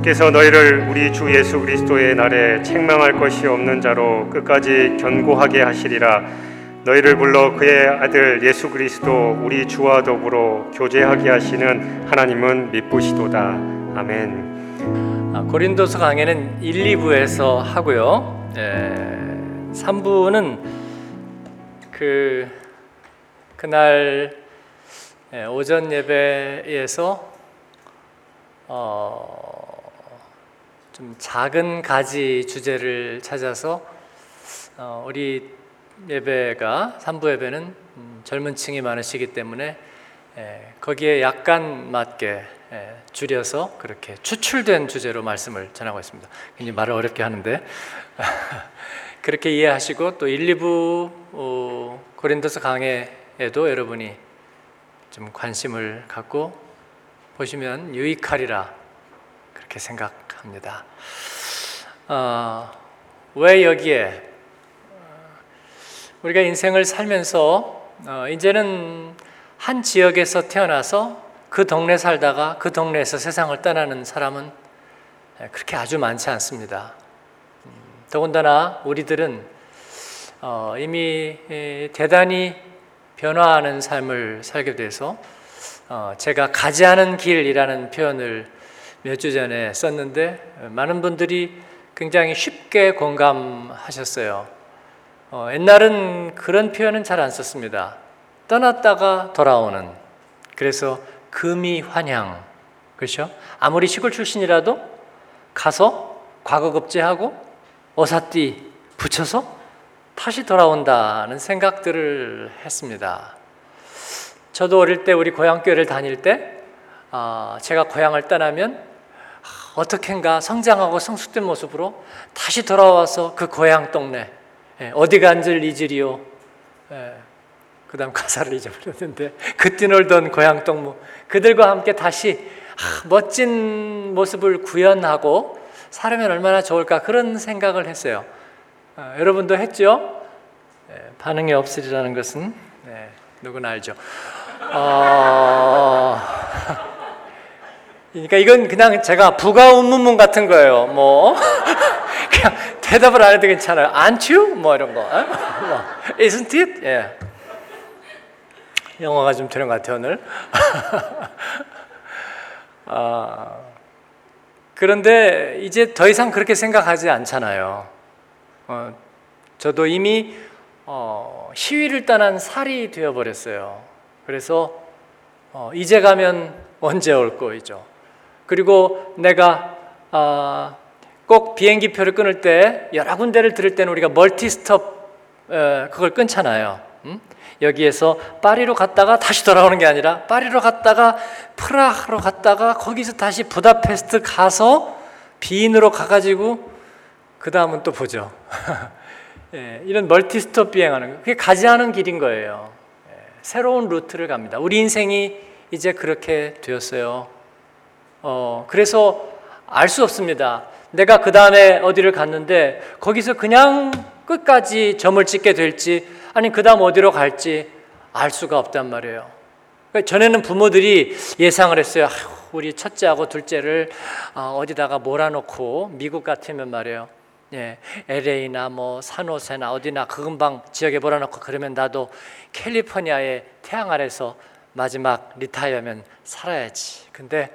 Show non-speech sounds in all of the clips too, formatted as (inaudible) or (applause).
주께서 너희를 우리 주 예수 그리스도의 날에 책망할 것이 없는 자로 끝까지 견고하게 하시리라 너희를 불러 그의 아들 예수 그리스도 우리 주와 더불어 교제하게 하시는 하나님은 미쁘시도다 아멘. 아, 고린도서 강해는 1, 2부에서 하고요. 에, 3부는 그 그날 에, 오전 예배에서 어, 좀 작은 가지 주제를 찾아서 어, 우리 예배가 3부 예배는 음, 젊은 층이 많으시기 때문에 에, 거기에 약간 맞게 에, 줄여서 그렇게 추출된 주제로 말씀을 전하고 있습니다. 굉장히 말을 어렵게 하는데 (laughs) 그렇게 이해하시고 또 1, 2부 어, 고린도서 강해에도 여러분이 좀 관심을 갖고 보시면 유익하리라 그렇게 생각 합니다. 어, 왜 여기에 우리가 인생을 살면서 어, 이제는 한 지역에서 태어나서 그 동네 살다가 그 동네에서 세상을 떠나는 사람은 그렇게 아주 많지 않습니다. 음, 더군다나 우리들은 어, 이미 대단히 변화하는 삶을 살게 돼서 어, 제가 가지 않은 길이라는 표현을 몇 주 전에 썼는데 많은 분들이 굉장히 쉽게 공감하셨어요. 어, 옛날은 그런 표현은 잘 안 썼습니다. 떠났다가 돌아오는. 그래서 금이 환향. 그렇죠? 아무리 시골 출신이라도 가서 과거 급제하고 어사띠 붙여서 다시 돌아온다는 생각들을 했습니다. 저도 어릴 때 우리 고향교회를 다닐 때 어, 제가 고향을 떠나면 어떻게인가 성장하고 성숙된 모습으로 다시 돌아와서 그 고향 동네 예, 어디 간줄 잊으리요? 예, 그 다음 가사를 잊어버렸는데 그때 놀던 고향 동무 그들과 함께 다시 아, 멋진 모습을 구현하고 살면 얼마나 좋을까 그런 생각을 했어요. 아, 여러분도 했죠? 예, 반응이 없으리라는 것은? 네, 누구나 알죠. 어... 그러니까 이건 그냥 제가 부가 운문문 같은 거예요. 뭐 (laughs) 그냥 대답을 안 해도 괜찮아요. Aren't you? 뭐 이런 거. 뭐, (laughs) Isn't it? 예. 영어가 좀 되는 것 같아요 오늘. (laughs) 아, 그런데 이제 더 이상 그렇게 생각하지 않잖아요. 어, 저도 이미 어, 시위를 떠난 살이 되어버렸어요. 그래서 어, 이제 가면 언제 올 거이죠. 그리고 내가 어, 꼭 비행기 표를 끊을 때 여러 군데를 들을 때는 우리가 멀티 스톱 에, 그걸 끊잖아요. 음? 여기에서 파리로 갔다가 다시 돌아오는 게 아니라 파리로 갔다가 프라하로 갔다가 거기서 다시 부다페스트 가서 비인으로 가가지고 그 다음은 또 보죠. (laughs) 예, 이런 multi-stop 비행하는 거 그게 가지 않은 길인 거예요. 예, 새로운 루트를 갑니다. 우리 인생이 이제 그렇게 되었어요. 어, 그래서 알 수 없습니다. 내가 그 다음에 어디를 갔는데 거기서 그냥 끝까지 점을 찍게 될지 아니 그 다음 어디로 갈지 알 수가 없단 말이에요. 그러니까 전에는 부모들이 예상을 했어요. 우리 첫째하고 둘째를 어, 어디다가 몰아놓고 미국 같으면 말이에요. 예, LA나 뭐 산호세나 어디나 그 근방 지역에 몰아놓고 그러면 나도 캘리포니아의 태양 아래서 마지막 리타이어면 살아야지. 근데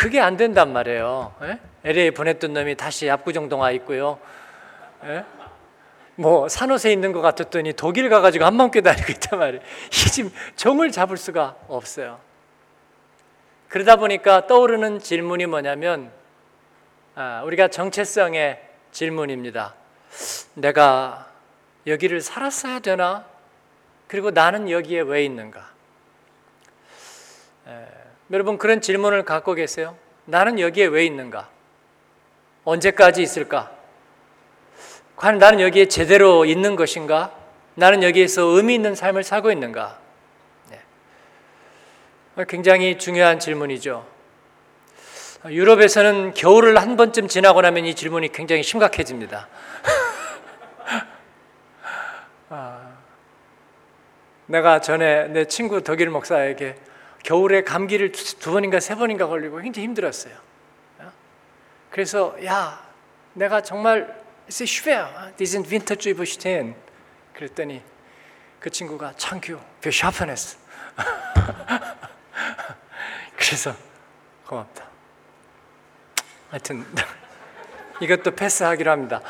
그게 안 된단 말이에요. 예? LA 보냈던 놈이 다시 압구정동 와 있고요. 예? 뭐 산호세 있는 것 같았더니 독일 가가지고 한방교 다니고 있단 말이에요. 이 지금 정을 잡을 수가 없어요. 그러다 보니까 떠오르는 질문이 뭐냐면 아, 우리가 정체성의 질문입니다. 내가 여기를 살았어야 되나? 그리고 나는 여기에 왜 있는가? 에, 여러분 그런 질문을 갖고 계세요? 나는 여기에 왜 있는가? 언제까지 있을까? 과연 나는 여기에 제대로 있는 것인가? 나는 여기에서 의미 있는 삶을 살고 있는가? 네. 굉장히 중요한 질문이죠. 유럽에서는 겨울을 한 번쯤 지나고 나면 이 질문이 굉장히 심각해집니다. (laughs) 아, 내가 전에 내 친구 독일 목사에게 겨울에 감기를 두 번인가 세 번인가 걸리고 굉장히 힘들었어요. 그래서 야, 내가 정말 schwer, diesen Winter zu überstehen. 그랬더니 그 친구가 창규, schaffen es. 그래서 고맙다. 하여튼 (laughs) 이것도 패스하기로 합니다.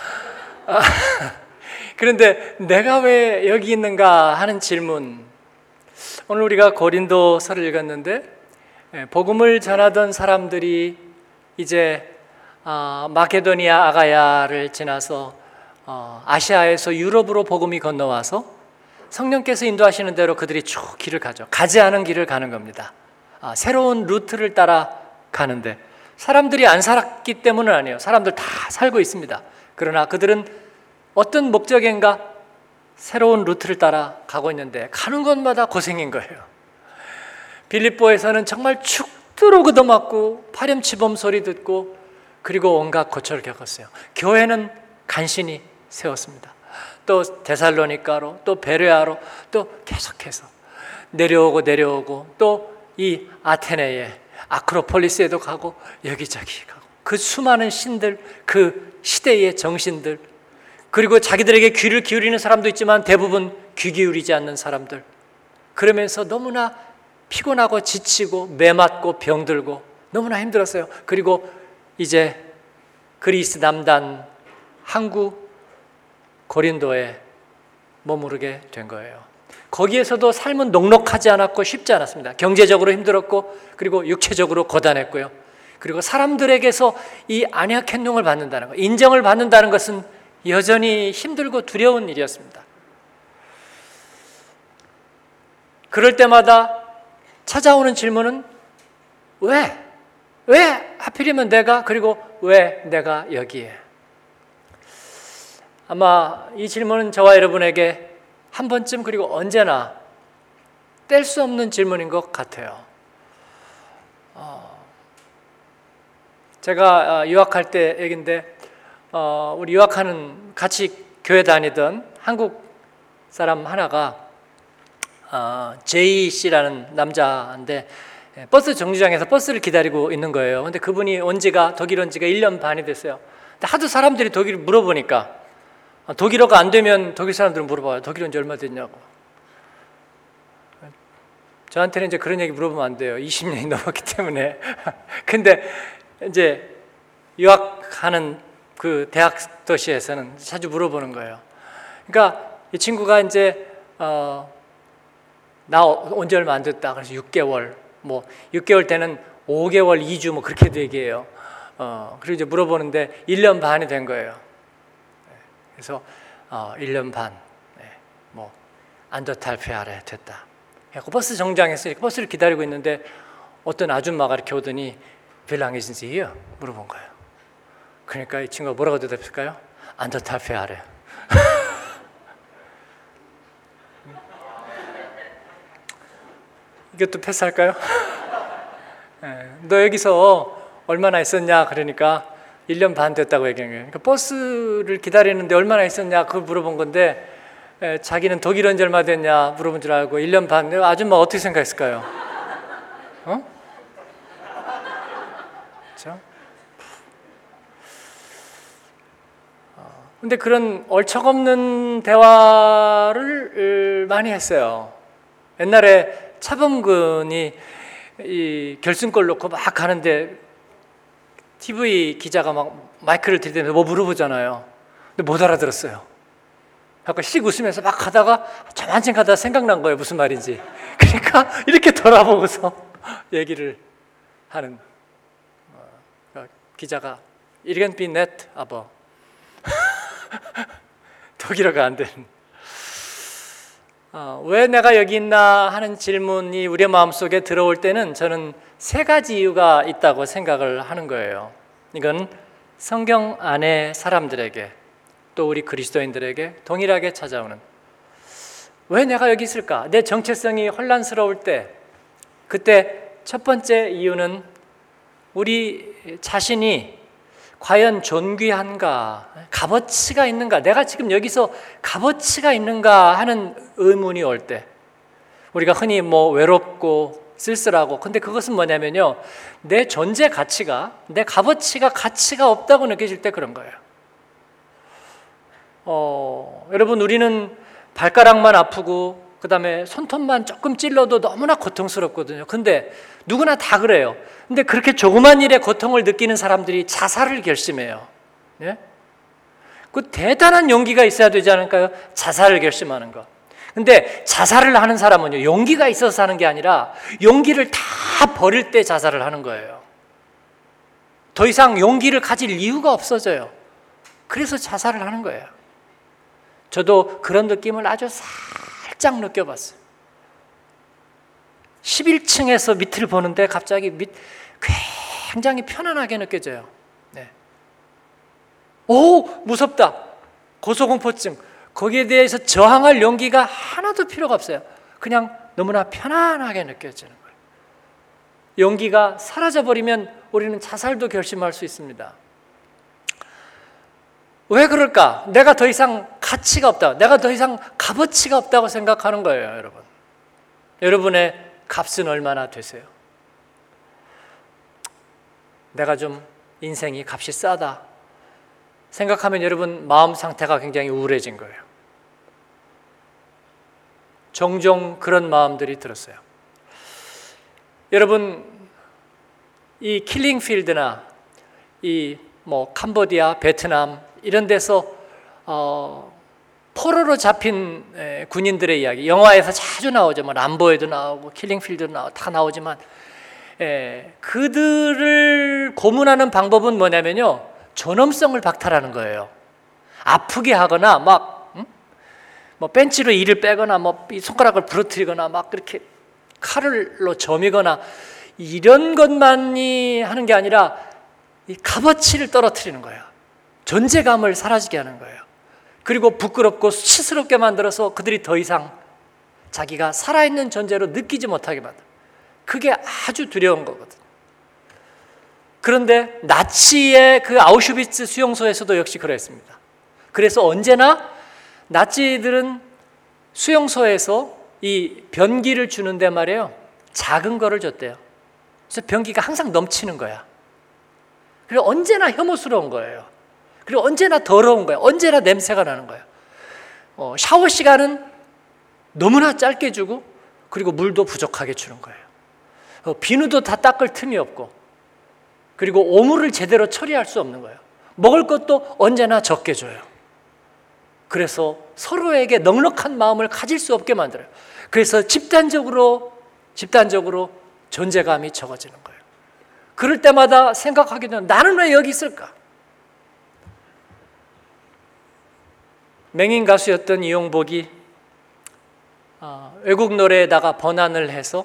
아, (laughs) 그런데 내가 왜 여기 있는가 하는 질문. 오늘 우리가 고린도서를 읽었는데 예, 복음을 전하던 사람들이 이제 아, 마케도니아 아가야를 지나서 어, 아시아에서 유럽으로 복음이 건너와서 성령께서 인도하시는 대로 그들이 쭉 길을 가죠. 가지 않은 길을 가는 겁니다. 아, 새로운 루트를 따라 가는데 사람들이 안 살았기 때문은 아니에요. 사람들 다 살고 있습니다. 그러나 그들은 어떤 목적인가 새로운 루트를 따라 가고 있는데 가는 곳마다 고생인 거예요. 빌립보에서는 정말 축 들어오고도 맞고 파렴치범 소리 듣고 그리고 온갖 고초를 겪었어요. 교회는 간신히 세웠습니다. 또 데살로니카로 또 베레아로 또 계속해서 내려오고 내려오고 또 이 아테네에 아크로폴리스에도 가고 여기저기 가고 그 수많은 신들 그 시대의 정신들 그리고 자기들에게 귀를 기울이는 사람도 있지만 대부분 귀 기울이지 않는 사람들 그러면서 너무나 피곤하고 지치고 매맞고 병들고 너무나 힘들었어요. 그리고 이제 그리스 남단 항구 고린도에 머무르게 된 거예요. 거기에서도 삶은 녹록하지 않았고 쉽지 않았습니다. 경제적으로 힘들었고 그리고 육체적으로 고단했고요. 그리고 사람들에게서 이 안약 행동을 받는다는 것, 인정을 받는다는 것은 여전히 힘들고 두려운 일이었습니다. 그럴 때마다 찾아오는 질문은 왜? 왜 하필이면 내가 그리고 왜 내가 여기에? 아마 이 질문은 저와 여러분에게 한 번쯤 그리고 언제나 뗄 수 없는 질문인 것 같아요. 어, 제가 어, 유학할 때 얘긴데 어, 우리 유학하는 같이 교회 다니던 한국 사람 하나가 제이 씨라는 남자인데 예, 버스 정류장에서 버스를 기다리고 있는 거예요. 근데 그분이 온 지가 독일 온 지가 1년 반이 됐어요. 근데 하도 사람들이 독일 물어보니까 아, 독일어가 안 되면 독일 사람들은 물어봐요. 독일 온 지 얼마 됐냐고. 저한테는 이제 그런 얘기 물어보면 안 돼요. 20년이 (laughs) 넘었기 때문에. (laughs) 근데 이제 유학하는 그 대학 도시에서는 자주 물어보는 거예요. 그러니까 이 친구가 이제 어, 나온 지 얼마 안 됐다. 그래서 6개월, 뭐 6개월 때는 5개월, 2주 뭐 그렇게도 얘기해요. 어, 그리고 이제 물어보는데 1년 반이 된 거예요. 그래서 어, 1년 반, 네, 뭐 안더탈페 아래 됐다. 그 버스 정장에서 버스를 기다리고 있는데 어떤 아줌마가 이렇게 오더니 빌랑이신지요? 물어본 거예요. 그러니까 이 친구가 뭐라고 대답했을까요? 안더탈페 아래. (laughs) 이것도 패스할까요? 네, (laughs) 너 여기서 얼마나 있었냐? 그러니까 1년 반 됐다고 얘기한 거예요. 그러니까 버스를 기다리는데 얼마나 있었냐 그걸 물어본 건데 에, 자기는 독일 온지 얼마 됐냐 물어본 줄 알고 1년 반 아줌마 어떻게 생각했을까요? 어? 그렇죠? 근데 그런 얼척없는 대화를 많이 했어요. 옛날에 차범근이 이 결승골 놓고 막 가는데 TV 기자가 막 마이크를 들이대면서 뭐 물어보잖아요. 근데 못 알아들었어요. 아까 씩 웃으면서 막 가다가 좀 한참 가다가 생각난 거예요. 무슨 말인지. 그러니까 이렇게 돌아보고서 (laughs) 얘기를 하는 어, 기자가 이건 be net aber (laughs) 독일어가 안 되는 어, 왜 내가 여기 있나 하는 질문이 우리의 마음속에 들어올 때는 저는 세 가지 이유가 있다고 생각을 하는 거예요. 이건 성경 안에 사람들에게 또 우리 그리스도인들에게 동일하게 찾아오는 왜 내가 여기 있을까? 내 정체성이 혼란스러울 때 그때 첫 번째 이유는 우리 자신이 과연 존귀한가, 값어치가 있는가, 내가 지금 여기서 값어치가 있는가 하는 의문이 올 때, 우리가 흔히 뭐 외롭고 쓸쓸하고 근데 그것은 뭐냐면요 내 존재 가치가 내 값어치가 가치가 없다고 느껴질 때 그런 거예요. 어, 여러분 우리는 발가락만 아프고 그 다음에 손톱만 조금 찔러도 너무나 고통스럽거든요. 근데 누구나 다 그래요. 근데 그렇게 조그만 일에 고통을 느끼는 사람들이 자살을 결심해요. 예? 그 대단한 용기가 있어야 되지 않을까요? 자살을 결심하는 거. 근데 자살을 하는 사람은요, 용기가 있어서 하는 게 아니라 용기를 다 버릴 때 자살을 하는 거예요. 더 이상 용기를 가질 이유가 없어져요. 그래서 자살을 하는 거예요. 저도 그런 느낌을 아주 살짝 느껴봤어요. 11층에서 밑을 보는데 갑자기 밑 굉장히 편안하게 느껴져요. 네. 오, 무섭다. 고소공포증. 거기에 대해서 저항할 용기가 하나도 필요가 없어요. 그냥 너무나 편안하게 느껴지는 거예요. 용기가 사라져 버리면 우리는 자살도 결심할 수 있습니다. 왜 그럴까? 내가 더 이상 가치가 없다. 내가 더 이상 값어치가 없다고 생각하는 거예요, 여러분. 여러분의 값은 얼마나 되세요? 내가 좀 인생이 값이 싸다. 생각하면 여러분 마음 상태가 굉장히 우울해진 거예요. 종종 그런 마음들이 들었어요. 여러분 이 킬링필드나 이 뭐 캄보디아, 베트남 이런 데서 어, 포로로 잡힌 에, 군인들의 이야기 영화에서 자주 나오죠. 뭐 람보에도 나오고 킬링필드도 나오고 다 나오지만 에, 그들을 고문하는 방법은 뭐냐면요. 존엄성을 박탈하는 거예요. 아프게 하거나 막 음? 뭐 벤치로 이를 빼거나 뭐 손가락을 부러뜨리거나 막 그렇게 칼로 점이거나 이런 것만이 하는 게 아니라 이 값어치를 떨어뜨리는 거예요. 존재감을 사라지게 하는 거예요. 그리고 부끄럽고 수치스럽게 만들어서 그들이 더 이상 자기가 살아있는 존재로 느끼지 못하게 만들. 그게 아주 두려운 거거든. 그런데 나치의 그 아우슈비츠 수용소에서도 역시 그랬습니다. 그래서 언제나 나치들은 수용소에서 이 변기를 주는데 말이에요. 작은 거를 줬대요. 그래서 변기가 항상 넘치는 거야. 그리고 언제나 혐오스러운 거예요. 그리고 언제나 더러운 거예요. 언제나 냄새가 나는 거예요. 어, 샤워 시간은 너무나 짧게 주고 그리고 물도 부족하게 주는 거예요. 어, 비누도 다 닦을 틈이 없고 그리고 오물을 제대로 처리할 수 없는 거예요. 먹을 것도 언제나 적게 줘요. 그래서 서로에게 넉넉한 마음을 가질 수 없게 만들어요. 그래서 집단적으로 집단적으로 존재감이 적어지는 거예요. 그럴 때마다 생각하게 되는 나는 왜 여기 있을까? 맹인 가수였던 이용복이 어, 외국 노래에다가 번안을 해서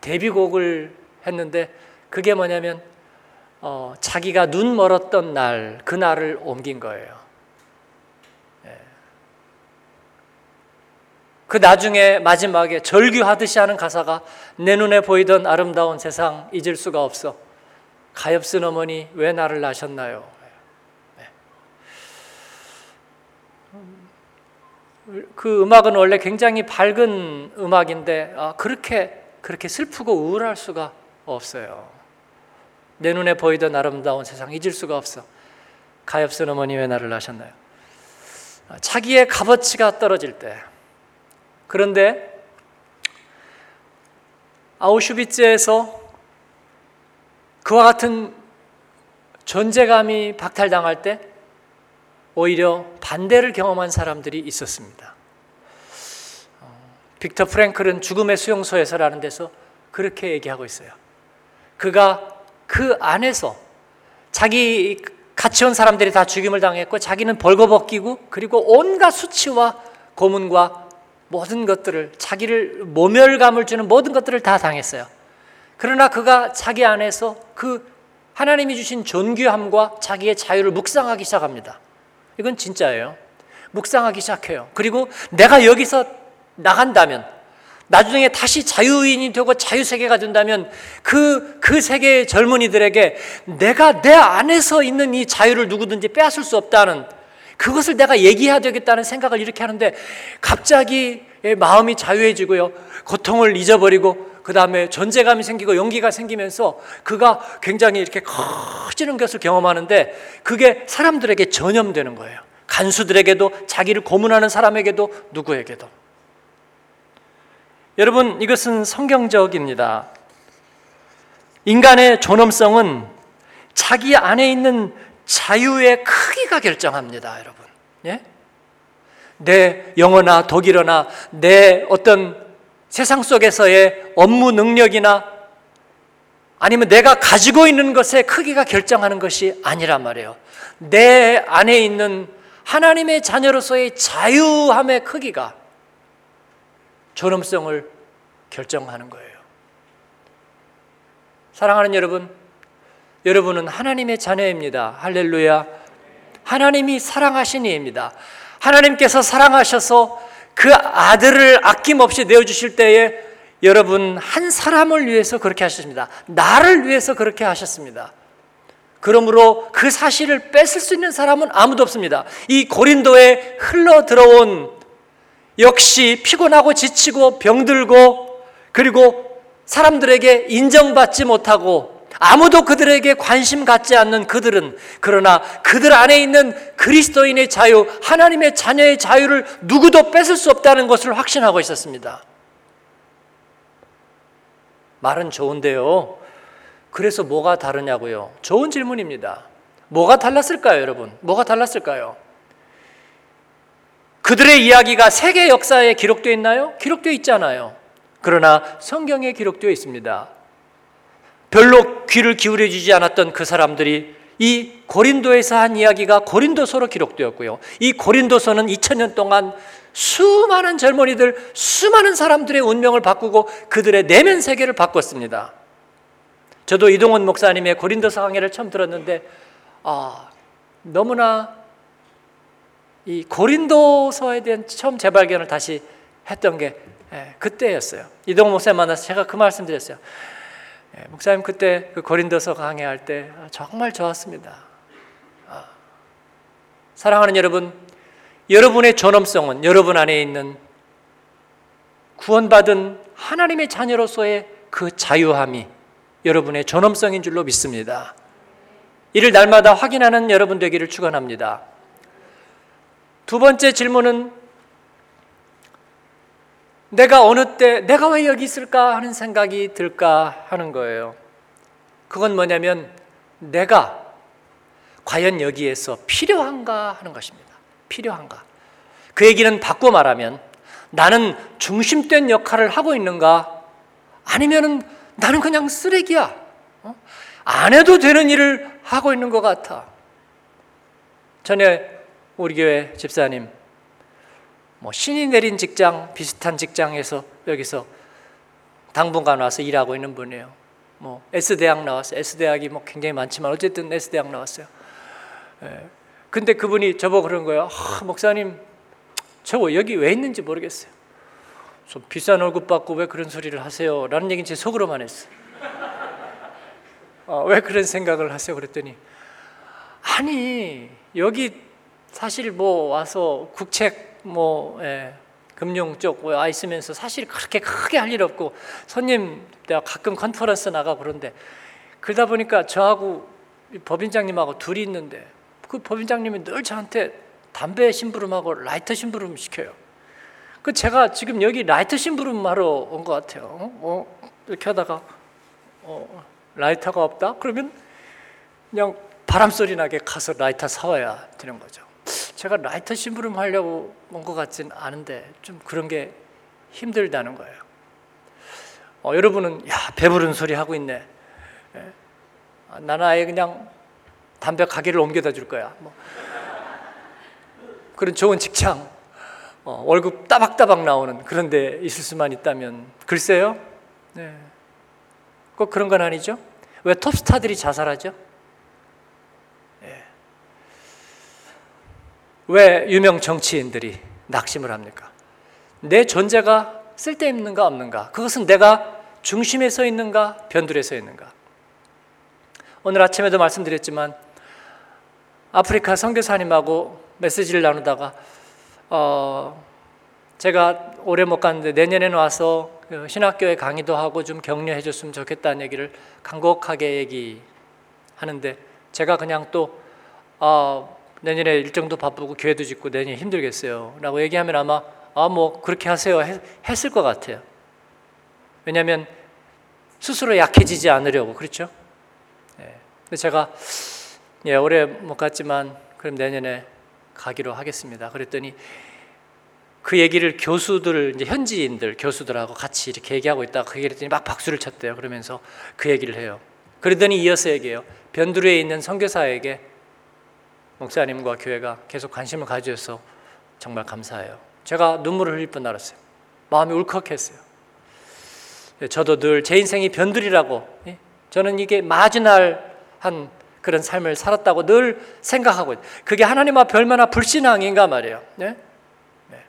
데뷔곡을 했는데 그게 뭐냐면 어, 자기가 눈 멀었던 날 그 날을 옮긴 거예요. 예. 그 나중에 마지막에 절규하듯이 하는 가사가 내 눈에 보이던 아름다운 세상 잊을 수가 없어. 가엾은 어머니 왜 나를 낳으셨나요? 그 음악은 원래 굉장히 밝은 음악인데 아, 그렇게 그렇게 슬프고 우울할 수가 없어요. 내 눈에 보이던 아름다운 세상 잊을 수가 없어. 가엾은 어머니 왜 나를 낳으셨나요? 아, 자기의 값어치가 떨어질 때. 그런데 아우슈비츠에서 그와 같은 존재감이 박탈당할 때 오히려 반대를 경험한 사람들이 있었습니다. 어, 빅터 프랭클은 죽음의 수용소에서라는 데서 그렇게 얘기하고 있어요. 그가 그 안에서 자기 같이 온 사람들이 다 죽임을 당했고 자기는 벌거벗기고 그리고 온갖 수치와 고문과 모든 것들을 자기를 모멸감을 주는 모든 것들을 다 당했어요. 그러나 그가 자기 안에서 그 하나님이 주신 존귀함과 자기의 자유를 묵상하기 시작합니다. 이건 진짜예요. 묵상하기 시작해요. 그리고 내가 여기서 나간다면 나중에 다시 자유인이 되고 자유세계가 된다면 그, 그 세계의 젊은이들에게 내가 내 안에서 있는 이 자유를 누구든지 빼앗을 수 없다는 그것을 내가 얘기해야 되겠다는 생각을 이렇게 하는데 갑자기 마음이 자유해지고요. 고통을 잊어버리고 그 다음에 존재감이 생기고 용기가 생기면서 그가 굉장히 이렇게 커지는 것을 경험하는데 그게 사람들에게 전염되는 거예요. 간수들에게도 자기를 고문하는 사람에게도 누구에게도. 여러분 이것은 성경적입니다. 인간의 존엄성은 자기 안에 있는 자유의 크기가 결정합니다, 여러분. 예? 내 영어나 독일어나 내 어떤 세상 속에서의 업무 능력이나 아니면 내가 가지고 있는 것의 크기가 결정하는 것이 아니란 말이에요. 내 안에 있는 하나님의 자녀로서의 자유함의 크기가 존엄성을 결정하는 거예요. 사랑하는 여러분, 여러분은 하나님의 자녀입니다. 할렐루야. 하나님이 사랑하신 이입니다. 하나님께서 사랑하셔서 그 아들을 아낌없이 내어주실 때에 여러분 한 사람을 위해서 그렇게 하셨습니다. 나를 위해서 그렇게 하셨습니다. 그러므로 그 사실을 뺏을 수 있는 사람은 아무도 없습니다. 이 고린도에 흘러 들어온 역시 피곤하고 지치고 병들고 그리고 사람들에게 인정받지 못하고 아무도 그들에게 관심 갖지 않는 그들은 그러나 그들 안에 있는 그리스도인의 자유, 하나님의 자녀의 자유를 누구도 뺏을 수 없다는 것을 확신하고 있었습니다. 말은 좋은데요. 그래서 뭐가 다르냐고요? 좋은 질문입니다. 뭐가 달랐을까요, 여러분? 뭐가 달랐을까요? 그들의 이야기가 세계 역사에 기록되어 있나요? 기록되어 있잖아요. 그러나 성경에 기록되어 있습니다. 별로 귀를 기울여 주지 않았던 그 사람들이 이 고린도에서 한 이야기가 고린도서로 기록되었고요. 이 고린도서는 2000년 동안 수많은 젊은이들, 수많은 사람들의 운명을 바꾸고 그들의 내면 세계를 바꿨습니다. 저도 이동원 목사님의 고린도서 강의를 처음 들었는데 아, 너무나 이 고린도서에 대한 처음 재발견을 다시 했던 게 예, 그때였어요. 이동원 목사님 만나서 제가 그 말씀 드렸어요. 예, 목사님 그때 그 고린도서 강의할 때 아, 정말 좋았습니다. 아, 사랑하는 여러분, 여러분의 존엄성은 여러분 안에 있는 구원받은 하나님의 자녀로서의 그 자유함이 여러분의 존엄성인 줄로 믿습니다. 이를 날마다 확인하는 여러분 되기를 축원합니다. 두 번째 질문은 내가 어느 때 내가 왜 여기 있을까 하는 생각이 들까 하는 거예요. 그건 뭐냐면 내가 과연 여기에서 필요한가 하는 것입니다. 필요한가. 그 얘기는 바꿔 말하면 나는 중심된 역할을 하고 있는가 아니면은 나는 그냥 쓰레기야. 어? 안 해도 되는 일을 하고 있는 것 같아. 전에 우리 교회 집사님 뭐 신이 내린 직장 비슷한 직장에서 여기서 당분간 와서 일하고 있는 분이에요. 뭐 S 대학 나왔어요. S 대학이 뭐 굉장히 많지만 어쨌든 S 대학 나왔어요. 예. 근데 그분이 저보고 그런 거예요. 아, 목사님, 저 여기 왜 있는지 모르겠어요. 좀 비싼 월급 받고 왜 그런 소리를 하세요? 라는 얘기는 제 속으로만 했어요. 어, 왜 그런 생각을 하세요? 그랬더니 아니 여기 사실 뭐 와서 국책 뭐 예, 금융 쪽 와 있으면서 사실 그렇게 크게 할 일 없고 손님 내가 가끔 컨퍼런스 나가 그런데 그러다 보니까 저하고 법인장님하고 둘이 있는데 그 법인장님이 늘 저한테 담배 심부름하고 라이터 심부름 시켜요. 그 제가 지금 여기 라이터 심부름 하러 온 것 같아요. 어? 이렇게 하다가 어, 라이터가 없다? 그러면 그냥 바람 소리 나게 가서 라이터 사와야 되는 거죠. 제가 라이터 심부름 하려고 온 것 같진 않은데 좀 그런 게 힘들다는 거예요. 어, 여러분은 야 배부른 소리 하고 있네. 예. 아, 나는 아예 그냥 담배 가게를 옮겨다 줄 거야. 뭐. 그런 좋은 직장, 어, 월급 따박따박 나오는 그런 데 있을 수만 있다면 글쎄요. 네. 꼭 그런 건 아니죠. 왜 톱스타들이 자살하죠? 왜 유명 정치인들이 낙심을 합니까? 내 존재가 쓸데있는가 없는가? 그것은 내가 중심에 서 있는가 변두리에 서 있는가? 오늘 아침에도 말씀드렸지만 아프리카 선교사님하고 메시지를 나누다가 어 제가 오래 못 갔는데 내년에는 와서 그 신학교에 강의도 하고 좀 격려해 줬으면 좋겠다는 얘기를 간곡하게 얘기하는데 제가 그냥 또 아, 내년에 일정도 바쁘고 교회도 짓고 내년에 힘들겠어요. 라고 얘기하면 아마 아, 뭐 그렇게 하세요. 했, 했을 것 같아요. 왜냐하면 스스로 약해지지 않으려고 그렇죠? 예. 근데 제가 예, 올해 못 갔지만 그럼 내년에 가기로 하겠습니다. 그랬더니 그 얘기를 교수들 이제 현지인들 교수들하고 같이 이렇게 얘기하고 있다가 그 얘기를 했더니 막 박수를 쳤대요. 그러면서 그 얘기를 해요. 그러더니 이어서 얘기해요. 변두리에 있는 선교사에게 목사님과 교회가 계속 관심을 가져서 정말 감사해요. 제가 눈물을 흘릴 뻔 알았어요. 마음이 울컥했어요. 예, 저도 늘 제 인생이 변두리라고 예? 저는 이게 마지날 한 그런 삶을 살았다고 늘 생각하고 그게 하나님 앞에 얼마나 불신앙인가 말이에요. 네? 네.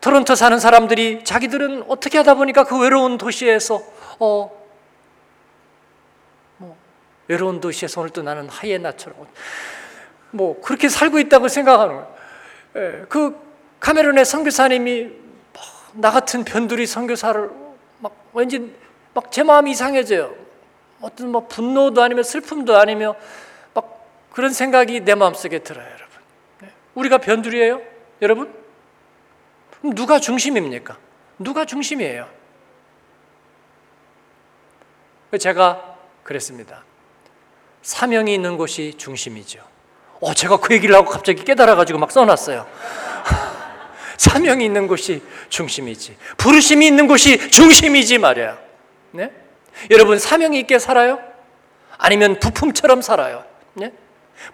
토론토 사는 사람들이 자기들은 어떻게 하다 보니까 그 외로운 도시에서 어, 뭐, 외로운 도시에서 오늘 또 나는 하이에나처럼 뭐 그렇게 살고 있다고 생각하는 거예요. 예, 그 카메룬의 선교사님이 나 같은 변두리 선교사를 막 왠지 막 제 마음이 이상해져요. 어떤 뭐 분노도 아니며 슬픔도 아니며 막 그런 생각이 내 마음속에 들어요, 여러분. 네. 우리가 변두리예요, 여러분? 그럼 누가 중심입니까? 누가 중심이에요? 제가 그랬습니다. 사명이 있는 곳이 중심이죠. 어, 제가 그 얘기를 하고 갑자기 깨달아가지고 막 써놨어요. 사명이 있는 곳이 중심이지. 부르심이 있는 곳이 중심이지 말이야. 네? 여러분 사명이 있게 살아요? 아니면 부품처럼 살아요? 네?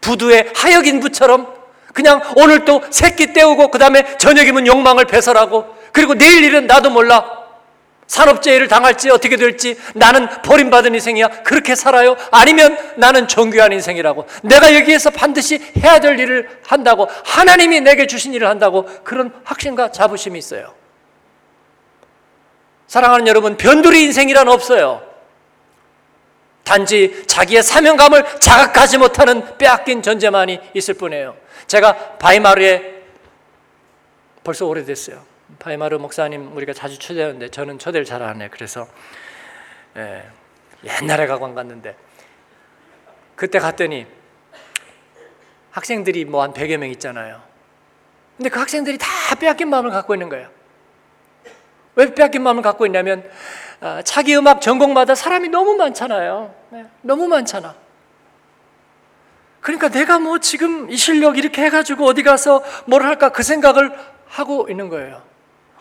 부두의 하역인 부처럼 그냥 오늘 또 새끼 때우고 그 다음에 저녁이면 욕망을 배설하고 그리고 내일 일은 나도 몰라 산업재해를 당할지 어떻게 될지 나는 버림받은 인생이야. 그렇게 살아요? 아니면 나는 정교한 인생이라고? 내가 여기에서 반드시 해야 될 일을 한다고? 하나님이 내게 주신 일을 한다고? 그런 확신과 자부심이 있어요. 사랑하는 여러분 변두리 인생이란 없어요. 단지 자기의 사명감을 자각하지 못하는 빼앗긴 존재만이 있을 뿐이에요. 제가 바이마르에 벌써 오래됐어요 바이마르 목사님 우리가 자주 초대하는데 저는 초대를 잘 안 해. 그래서 예, 옛날에 가고 안 갔는데 그때 갔더니 학생들이 뭐 한 100여 명 있잖아요. 근데 그 학생들이 다 빼앗긴 마음을 갖고 있는 거예요. 왜 빼앗긴 마음을 갖고 있냐면 아, 자기 음악 전공마다 사람이 너무 많잖아요. 네, 너무 많잖아. 그러니까 내가 뭐 지금 이 실력 이렇게 해가지고 어디 가서 뭘 할까 그 생각을 하고 있는 거예요.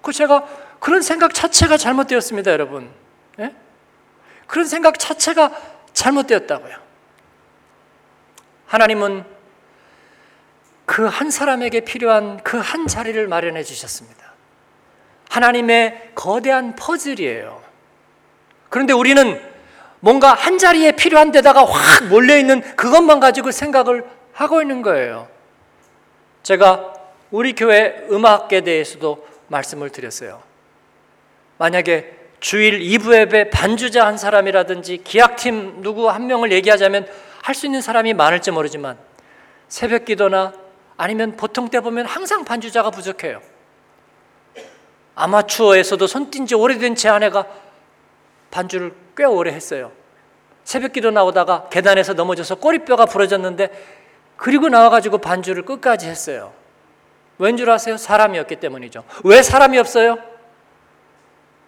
그 제가 그런 생각 자체가 잘못되었습니다, 여러분. 예? 그런 생각 자체가 잘못되었다고요. 하나님은 그 한 사람에게 필요한 그 한 자리를 마련해 주셨습니다. 하나님의 거대한 퍼즐이에요. 그런데 우리는 뭔가 한 자리에 필요한 데다가 확 몰려 있는 그것만 가지고 생각을 하고 있는 거예요. 제가 우리 교회 음악에 대해서도 말씀을 드렸어요. 만약에 주일 2부 예배 반주자 한 사람이라든지 기악팀 누구 한 명을 얘기하자면 할 수 있는 사람이 많을지 모르지만 새벽 기도나 아니면 보통 때 보면 항상 반주자가 부족해요. 아마추어에서도 손띈 지 오래된 제 아내가 반주를 꽤 오래 했어요. 새벽 기도 나오다가 계단에서 넘어져서 꼬리뼈가 부러졌는데 그리고 나와가지고 반주를 끝까지 했어요. 왠 줄 아세요? 사람이었기 때문이죠. 왜 사람이 없어요?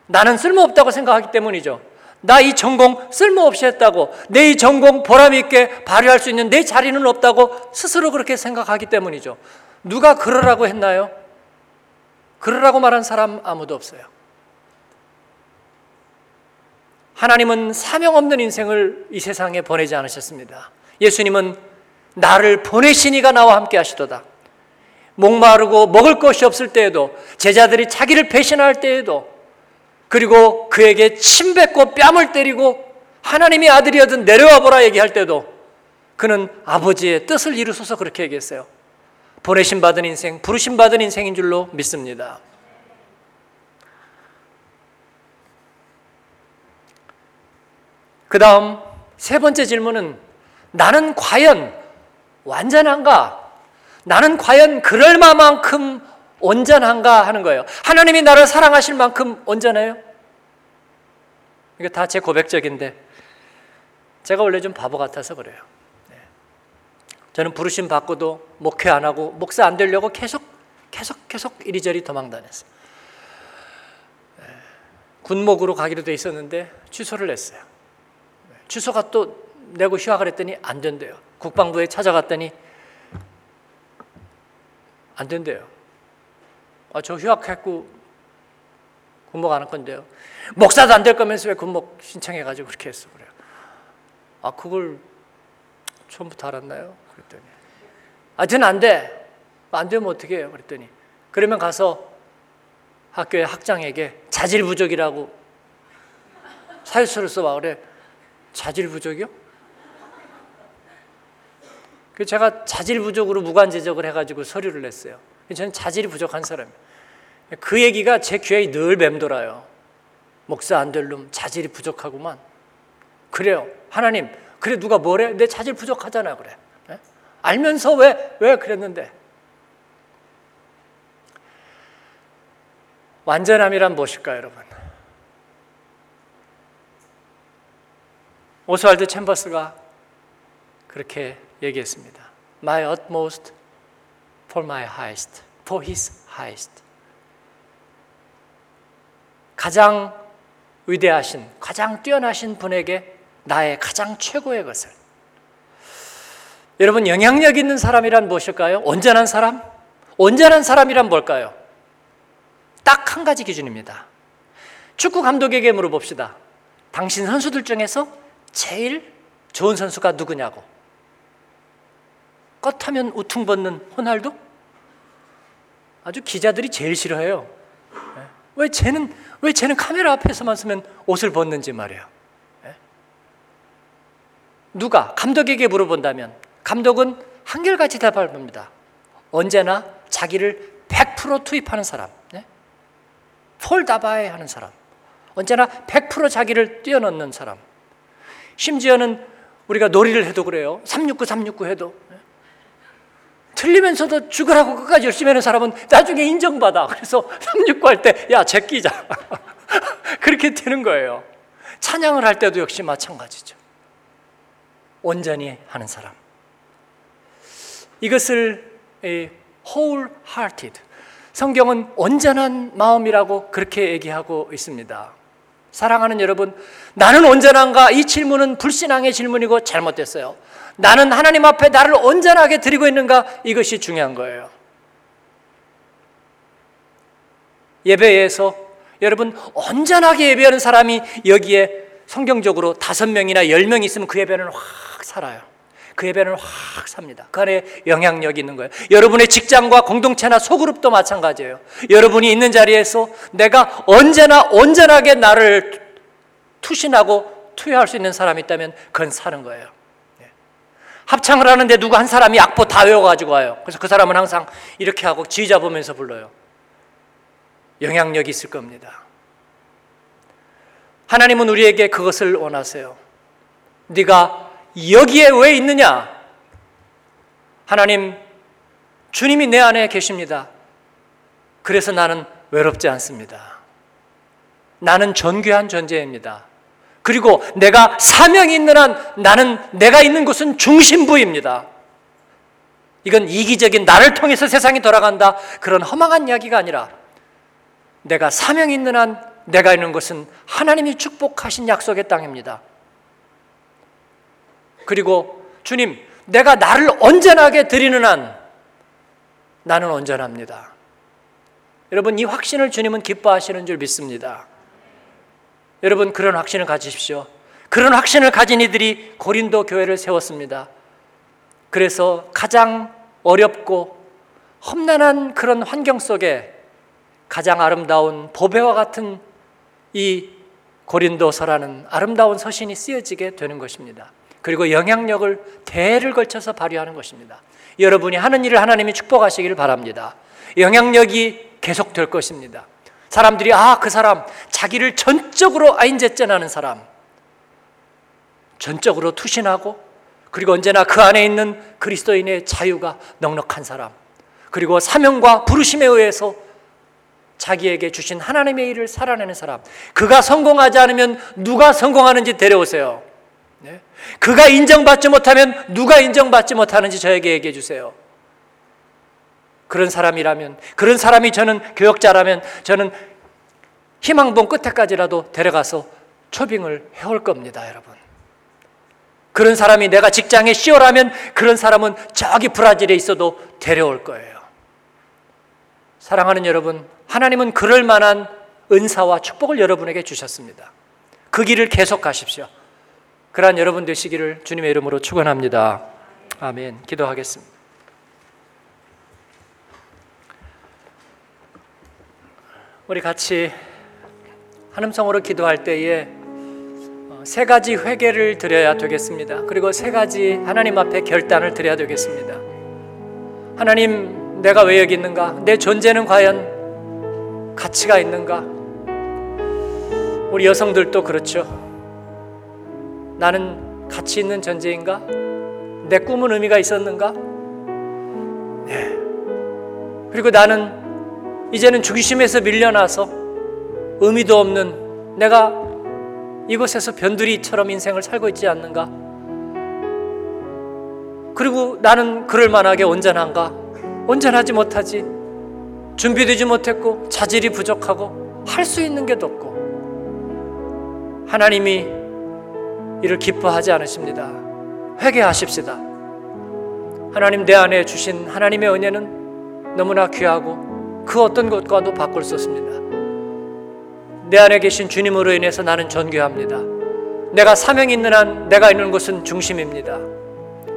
나는 쓸모없다고 생각하기 때문이죠. 나 이 전공 쓸모없이 했다고, 내 이 전공 보람있게 발휘할 수 있는 내 자리는 없다고 스스로 그렇게 생각하기 때문이죠. 누가 그러라고 했나요? 그러라고 말한 사람 아무도 없어요. 하나님은 사명 없는 인생을 이 세상에 보내지 않으셨습니다. 예수님은 나를 보내시니가 나와 함께 하시도다. 목마르고 먹을 것이 없을 때에도 제자들이 자기를 배신할 때에도 그리고 그에게 침 뱉고 뺨을 때리고 하나님의 아들이어든 내려와 보라 얘기할 때도 그는 아버지의 뜻을 이루소서 그렇게 얘기했어요. 보내심 받은 인생, 부르심 받은 인생인 줄로 믿습니다. 그 다음 세 번째 질문은 나는 과연 완전한가? 나는 과연 그럴 만큼 온전한가 하는 거예요. 하나님이 나를 사랑하실 만큼 온전해요? 이게 다 제 고백적인데 제가 원래 좀 바보 같아서 그래요. 네. 저는 부르심 받고도 목회 안 하고 목사 안 되려고 계속 계속 계속 이리저리 도망 다녔어요. 네. 군목으로 가기로 돼 있었는데 취소를 했어요. 네. 취소가 또 내고 휴학을 했더니 안 된대요. 국방부에 찾아갔더니 안 된대요. 아, 저 휴학했고 군목 안 할 건데요. 목사도 안 될 거면서 왜 군목 신청해가지고 그렇게 했어 그래요. 아 그걸 처음부터 알았나요? 그랬더니 하여튼 안 돼. 안 되면 어떻게 해요? 그랬더니 그러면 가서 학교의 학장에게 자질 부족이라고 사유서를 써봐 그래. 자질 부족이요? 그 제가 자질 부족으로 무관 제적을 해가지고 서류를 냈어요. 저는 자질이 부족한 사람이에요. 그 얘기가 제 귀에 늘 맴돌아요. 목사 안 될 놈 자질이 부족하구만. 그래요. 하나님, 그래 누가 뭐래? 내 자질 부족하잖아 그래. 네? 알면서 왜 왜 그랬는데? 완전함이란 무엇일까요, 여러분? 오스왈드 챔버스가 그렇게 얘기했습니다. My utmost for my highest, for his highest. 가장 위대하신, 가장 뛰어나신 분에게 나의 가장 최고의 것을. 여러분, 영향력 있는 사람이란 무엇일까요? 온전한 사람? 온전한 사람이란 뭘까요? 딱 한 가지 기준입니다. 축구 감독에게 물어봅시다. 당신 선수들 중에서 제일 좋은 선수가 누구냐고. 껐하면 우퉁 벗는 호날두? 아주 기자들이 제일 싫어해요. 왜 쟤는 왜 쟤는 카메라 앞에서만 서면 옷을 벗는지 말이에요. 누가 감독에게 물어본다면 감독은 한결같이 대답을 합니다. 언제나 자기를 100% 투입하는 사람, 네? 폴다바에 하는 사람, 언제나 100% 자기를 뛰어넘는 사람. 심지어는 우리가 놀이를 해도 그래요. 369, 369 해도 틀리면서도 죽으라고 끝까지 열심히 하는 사람은 나중에 인정받아. 그래서 369 할 때, 야, 제끼자. (laughs) 그렇게 되는 거예요. 찬양을 할 때도 역시 마찬가지죠. 온전히 하는 사람. 이것을 wholehearted. 성경은 온전한 마음이라고 그렇게 얘기하고 있습니다. 사랑하는 여러분, 나는 온전한가? 이 질문은 불신앙의 질문이고 잘못됐어요. 나는 하나님 앞에 나를 온전하게 드리고 있는가? 이것이 중요한 거예요. 예배에서 여러분 온전하게 예배하는 사람이 여기에 성경적으로 다섯 명이나 열명 있으면 그 예배는 확 살아요. 그 예배는 확 삽니다. 그 안에 영향력이 있는 거예요. 여러분의 직장과 공동체나 소그룹도 마찬가지예요. 여러분이 있는 자리에서 내가 언제나 온전하게 나를 투신하고 투여할 수 있는 사람이 있다면 그건 사는 거예요. 합창을 하는데 누구 한 사람이 악보 다 외워가지고 와요. 그래서 그 사람은 항상 이렇게 하고 지휘 잡으면서 불러요. 영향력이 있을 겁니다. 하나님은 우리에게 그것을 원하세요. 네가 여기에 왜 있느냐? 하나님, 주님이 내 안에 계십니다. 그래서 나는 외롭지 않습니다. 나는 존귀한 존재입니다. 그리고 내가 사명이 있는 한 나는 내가 있는 곳은 중심부입니다. 이건 이기적인 나를 통해서 세상이 돌아간다. 그런 허망한 이야기가 아니라 내가 사명이 있는 한 내가 있는 곳은 하나님이 축복하신 약속의 땅입니다. 그리고 주님, 내가 나를 온전하게 드리는 한 나는 온전합니다. 여러분, 이 확신을 주님은 기뻐하시는 줄 믿습니다. 여러분 그런 확신을 가지십시오. 그런 확신을 가진 이들이 고린도 교회를 세웠습니다. 그래서 가장 어렵고 험난한 그런 환경 속에 가장 아름다운 보배와 같은 이 고린도서라는 아름다운 서신이 쓰여지게 되는 것입니다. 그리고 영향력을 대를 걸쳐서 발휘하는 것입니다. 여러분이 하는 일을 하나님이 축복하시기를 바랍니다. 영향력이 계속될 것입니다. 사람들이 아, 그 사람 자기를 전적으로 아인제전하는 사람. 전적으로 투신하고 그리고 언제나 그 안에 있는 그리스도인의 자유가 넉넉한 사람. 그리고 사명과 부르심에 의해서 자기에게 주신 하나님의 일을 살아내는 사람. 그가 성공하지 않으면 누가 성공하는지 데려오세요. 네? 그가 인정받지 못하면 누가 인정받지 못하는지 저에게 얘기해 주세요. 그런 사람이라면, 그런 사람이 저는 교역자라면 저는 희망봉 끝에까지라도 데려가서 초빙을 해올 겁니다, 여러분. 그런 사람이 내가 직장에 시어라면 그런 사람은 저기 브라질에 있어도 데려올 거예요. 사랑하는 여러분, 하나님은 그럴 만한 은사와 축복을 여러분에게 주셨습니다. 그 길을 계속 가십시오. 그러한 여러분 되시기를 주님의 이름으로 축원합니다. 아멘. 기도하겠습니다. 우리 같이 한음성으로 기도할 때에 어, 세 가지 회개를 드려야 되겠습니다. 그리고 세 가지 하나님 앞에 결단을 드려야 되겠습니다. 하나님, 내가 왜 여기 있는가? 내 존재는 과연 가치가 있는가? 우리 여성들도 그렇죠. 나는 가치 있는 존재인가? 내 꿈은 의미가 있었는가? 네. 그리고 나는 이제는 중심에서 밀려나서 의미도 없는 내가 이곳에서 변두리처럼 인생을 살고 있지 않는가? 그리고 나는 그럴 만하게 온전한가? 온전하지 못하지. 준비되지 못했고 자질이 부족하고 할 수 있는 게도 없고 하나님이 이를 기뻐하지 않으십니다. 회개하십시다. 하나님 내 안에 주신 하나님의 은혜는 너무나 귀하고 그 어떤 것과도 바꿀 수 없습니다. 내 안에 계신 주님으로 인해서 나는 존귀합니다. 내가 사명 있는 한 내가 있는 곳은 중심입니다.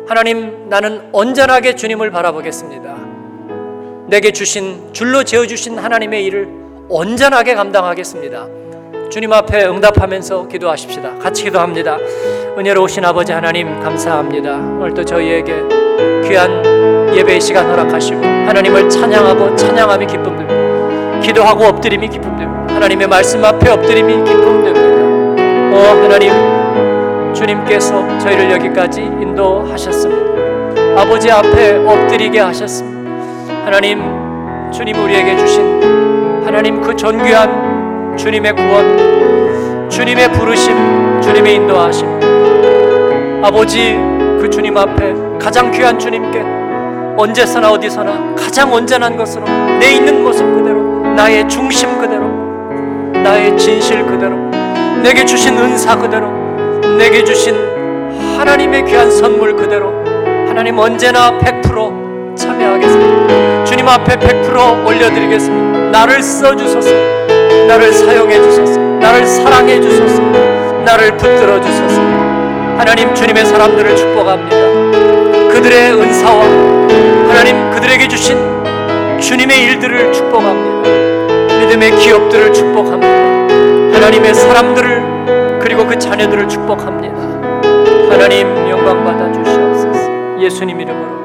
하나님 나는 온전하게 주님을 바라보겠습니다. 내게 주신 줄로 재어 주신 하나님의 일을 온전하게 감당하겠습니다. 주님 앞에 응답하면서 기도하십시다. 같이 기도합니다. 은혜로우신 아버지 하나님 감사합니다. 오늘도 저희에게 귀한 예배의 시간 허락하시고 하나님을 찬양하고 찬양함이 기쁨됩니다. 기도하고 엎드림이 기쁨됩니다. 하나님의 말씀 앞에 엎드림이 기쁨됩니다. 오 하나님 주님께서 저희를 여기까지 인도하셨습니다. 아버지 앞에 엎드리게 하셨습니다. 하나님 주님 우리에게 주신 하나님 그 존귀한 주님의 구원, 주님의 부르심, 주님의 인도하심. 아버지 그 주님 앞에 가장 귀한 주님께 언제서나 어디서나 가장 온전한 것으로 내 있는 모습 그대로 나의 중심 그대로 나의 진실 그대로 내게 주신 은사 그대로 내게 주신 하나님의 귀한 선물 그대로 하나님 언제나 100% 참여하겠습니다. 주님 앞에 100% 올려드리겠습니다. 나를 써주소서, 나를 사용해 주소서, 나를 사랑해 주소서, 나를 붙들어 주소서. 하나님 주님의 사람들을 축복합니다. 그들의 은사와 하나님 그들에게 주신 주님의 일들을 축복합니다. 믿음의 기업들을 축복합니다. 하나님의 사람들을 그리고 그 자녀들을 축복합니다. 하나님 영광 받아 주시옵소서. 예수님 이름으로